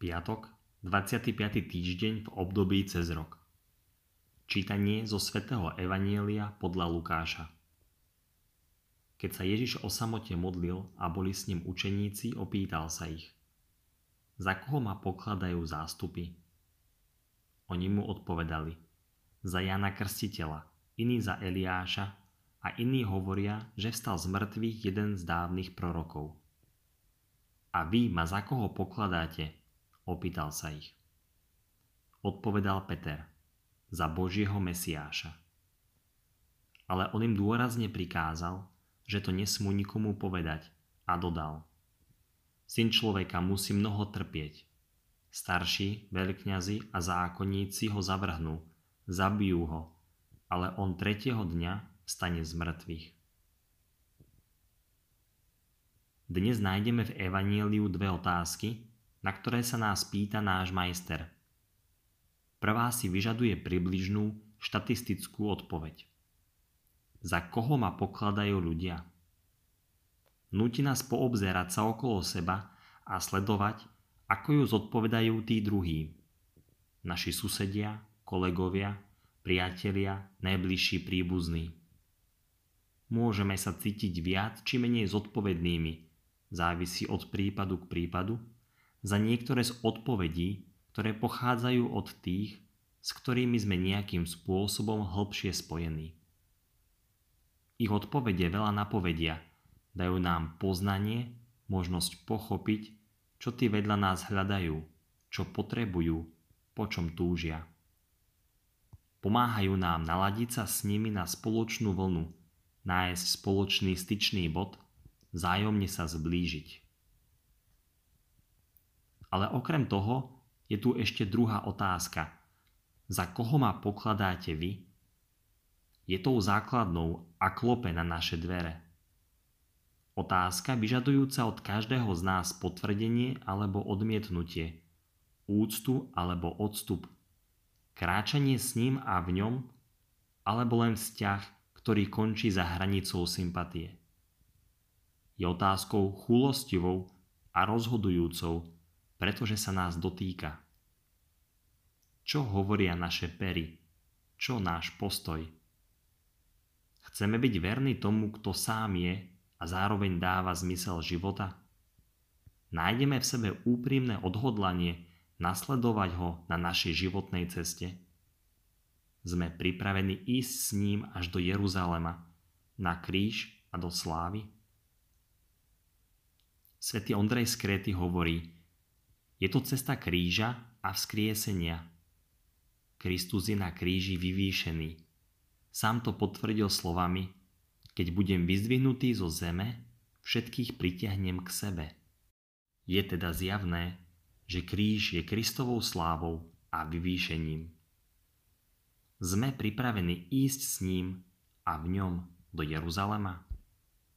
Piatok, 25. týždeň v období cez rok. Čítanie zo svätého Evanielia podľa Lukáša. Keď sa Ježiš o samote modlil a boli s ním učeníci, opýtal sa ich. Za koho ma pokladajú zástupy? Oni mu odpovedali. Za Jana Krstiteľa, iní za Eliáša a iní hovoria, že vstal z mŕtvych jeden z dávnych prorokov. A vy ma za koho pokladáte? Opýtal sa ich. Odpovedal Peter, za Božieho Mesiáša. Ale on im dôrazne prikázal, že to nesmú nikomu povedať a dodal. Syn človeka musí mnoho trpieť. Starší, veľkňazi a zákonníci ho zavrhnú, zabijú ho, ale on tretieho dňa stane z mŕtvych. Dnes nájdeme v Evaníliu dve otázky, na ktoré sa nás pýta náš majster. Prvá si vyžaduje približnú štatistickú odpoveď. Za koho ma pokladajú ľudia? Núti nás poobzerať sa okolo seba a sledovať, ako ju zodpovedajú tí druhí. Naši susedia, kolegovia, priatelia, najbližší príbuzní. Môžeme sa cítiť viac či menej zodpovednými, závisí od prípadu k prípadu, za niektoré z odpovedí, ktoré pochádzajú od tých, s ktorými sme nejakým spôsobom hlbšie spojení. Ich odpovede veľa napovedia, dajú nám poznanie, možnosť pochopiť, čo tí vedľa nás hľadajú, čo potrebujú, po čom túžia. Pomáhajú nám naladiť sa s nimi na spoločnú vlnu, nájsť spoločný styčný bod, vzájomne sa zblížiť. Ale okrem toho je tu ešte druhá otázka. Za koho ma pokladáte vy? Je tou základnou a klope na naše dvere. Otázka vyžadujúca od každého z nás potvrdenie alebo odmietnutie, úctu alebo odstup, kráčanie s ním a v ňom, alebo len vzťah, ktorý končí za hranicou sympatie. Je otázkou chulostivou a rozhodujúcou, pretože sa nás dotýka. Čo hovoria naše pery? Čo náš postoj? Chceme byť verní tomu, kto sám je a zároveň dáva zmysel života? Nájdeme v sebe úprimné odhodlanie nasledovať ho na našej životnej ceste? Sme pripravení ísť s ním až do Jeruzalema, na kríž a do slávy? Svetý Ondrej z Kréty hovorí, je to cesta kríža a vzkriesenia. Kristus je na kríži vyvýšený. Sám to potvrdil slovami, keď budem vyzdvihnutý zo zeme, všetkých pritiahnem k sebe. Je teda zjavné, že kríž je Kristovou slávou a vyvýšením. Sme pripravení ísť s ním a v ňom do Jeruzalema?